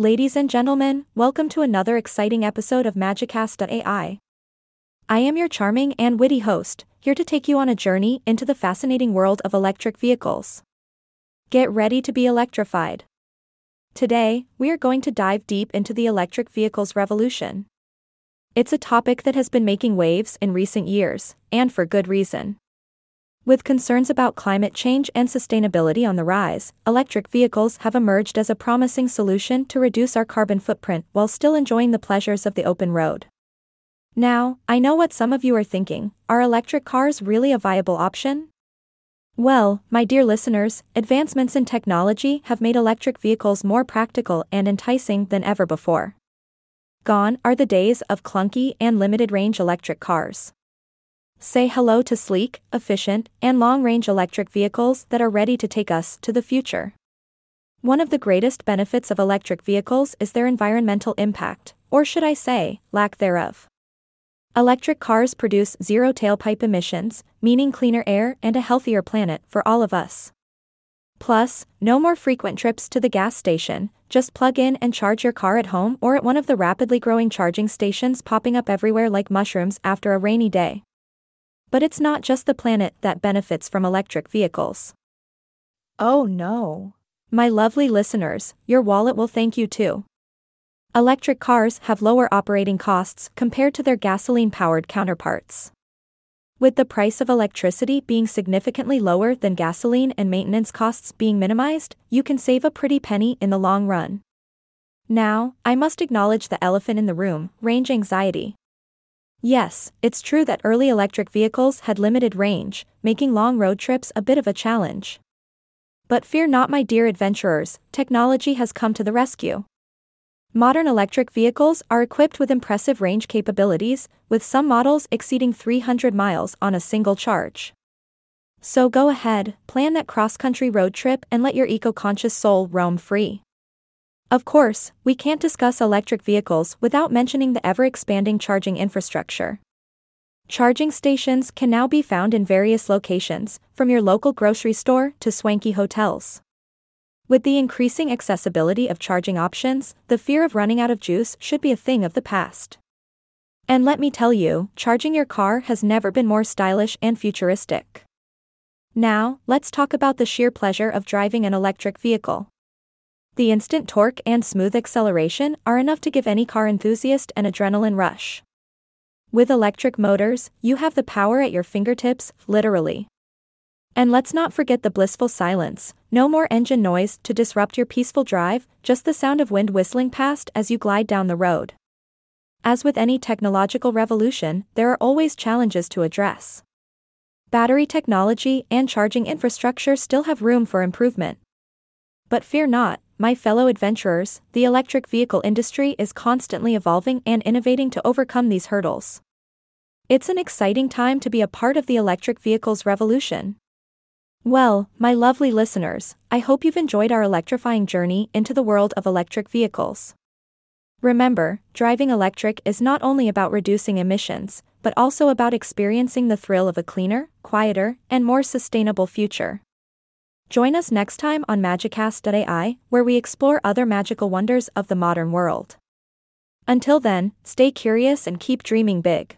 Ladies and gentlemen, welcome to another exciting episode of Magicast.ai. I am your charming and witty host, here to take you on a journey into the fascinating world of electric vehicles. Get ready to be electrified. Today, we are going to dive deep into the electric vehicles revolution. It's a topic that has been making waves in recent years, and for good reason. With concerns about climate change and sustainability on the rise, electric vehicles have emerged as a promising solution to reduce our carbon footprint while still enjoying the pleasures of the open road. Now, I know what some of you are thinking are electric cars really a viable option? Well, my dear listeners, advancements in technology have made electric vehicles more practical and enticing than ever before. Gone are the days of clunky and limited range electric cars. Say hello to sleek, efficient, and long range electric vehicles that are ready to take us to the future. One of the greatest benefits of electric vehicles is their environmental impact, or should I say, lack thereof. Electric cars produce zero tailpipe emissions, meaning cleaner air and a healthier planet for all of us. Plus, no more frequent trips to the gas station, just plug in and charge your car at home or at one of the rapidly growing charging stations popping up everywhere like mushrooms after a rainy day. But it's not just the planet that benefits from electric vehicles. Oh no. My lovely listeners, your wallet will thank you too. Electric cars have lower operating costs compared to their gasoline powered counterparts. With the price of electricity being significantly lower than gasoline and maintenance costs being minimized, you can save a pretty penny in the long run. Now, I must acknowledge the elephant in the room range anxiety. Yes, it's true that early electric vehicles had limited range, making long road trips a bit of a challenge. But fear not, my dear adventurers, technology has come to the rescue. Modern electric vehicles are equipped with impressive range capabilities, with some models exceeding 300 miles on a single charge. So go ahead, plan that cross country road trip and let your eco conscious soul roam free. Of course, we can't discuss electric vehicles without mentioning the ever expanding charging infrastructure. Charging stations can now be found in various locations, from your local grocery store to swanky hotels. With the increasing accessibility of charging options, the fear of running out of juice should be a thing of the past. And let me tell you, charging your car has never been more stylish and futuristic. Now, let's talk about the sheer pleasure of driving an electric vehicle. The instant torque and smooth acceleration are enough to give any car enthusiast an adrenaline rush. With electric motors, you have the power at your fingertips, literally. And let's not forget the blissful silence no more engine noise to disrupt your peaceful drive, just the sound of wind whistling past as you glide down the road. As with any technological revolution, there are always challenges to address. Battery technology and charging infrastructure still have room for improvement. But fear not, my fellow adventurers, the electric vehicle industry is constantly evolving and innovating to overcome these hurdles. It's an exciting time to be a part of the electric vehicles revolution. Well, my lovely listeners, I hope you've enjoyed our electrifying journey into the world of electric vehicles. Remember, driving electric is not only about reducing emissions, but also about experiencing the thrill of a cleaner, quieter, and more sustainable future. Join us next time on Magicast.ai, where we explore other magical wonders of the modern world. Until then, stay curious and keep dreaming big.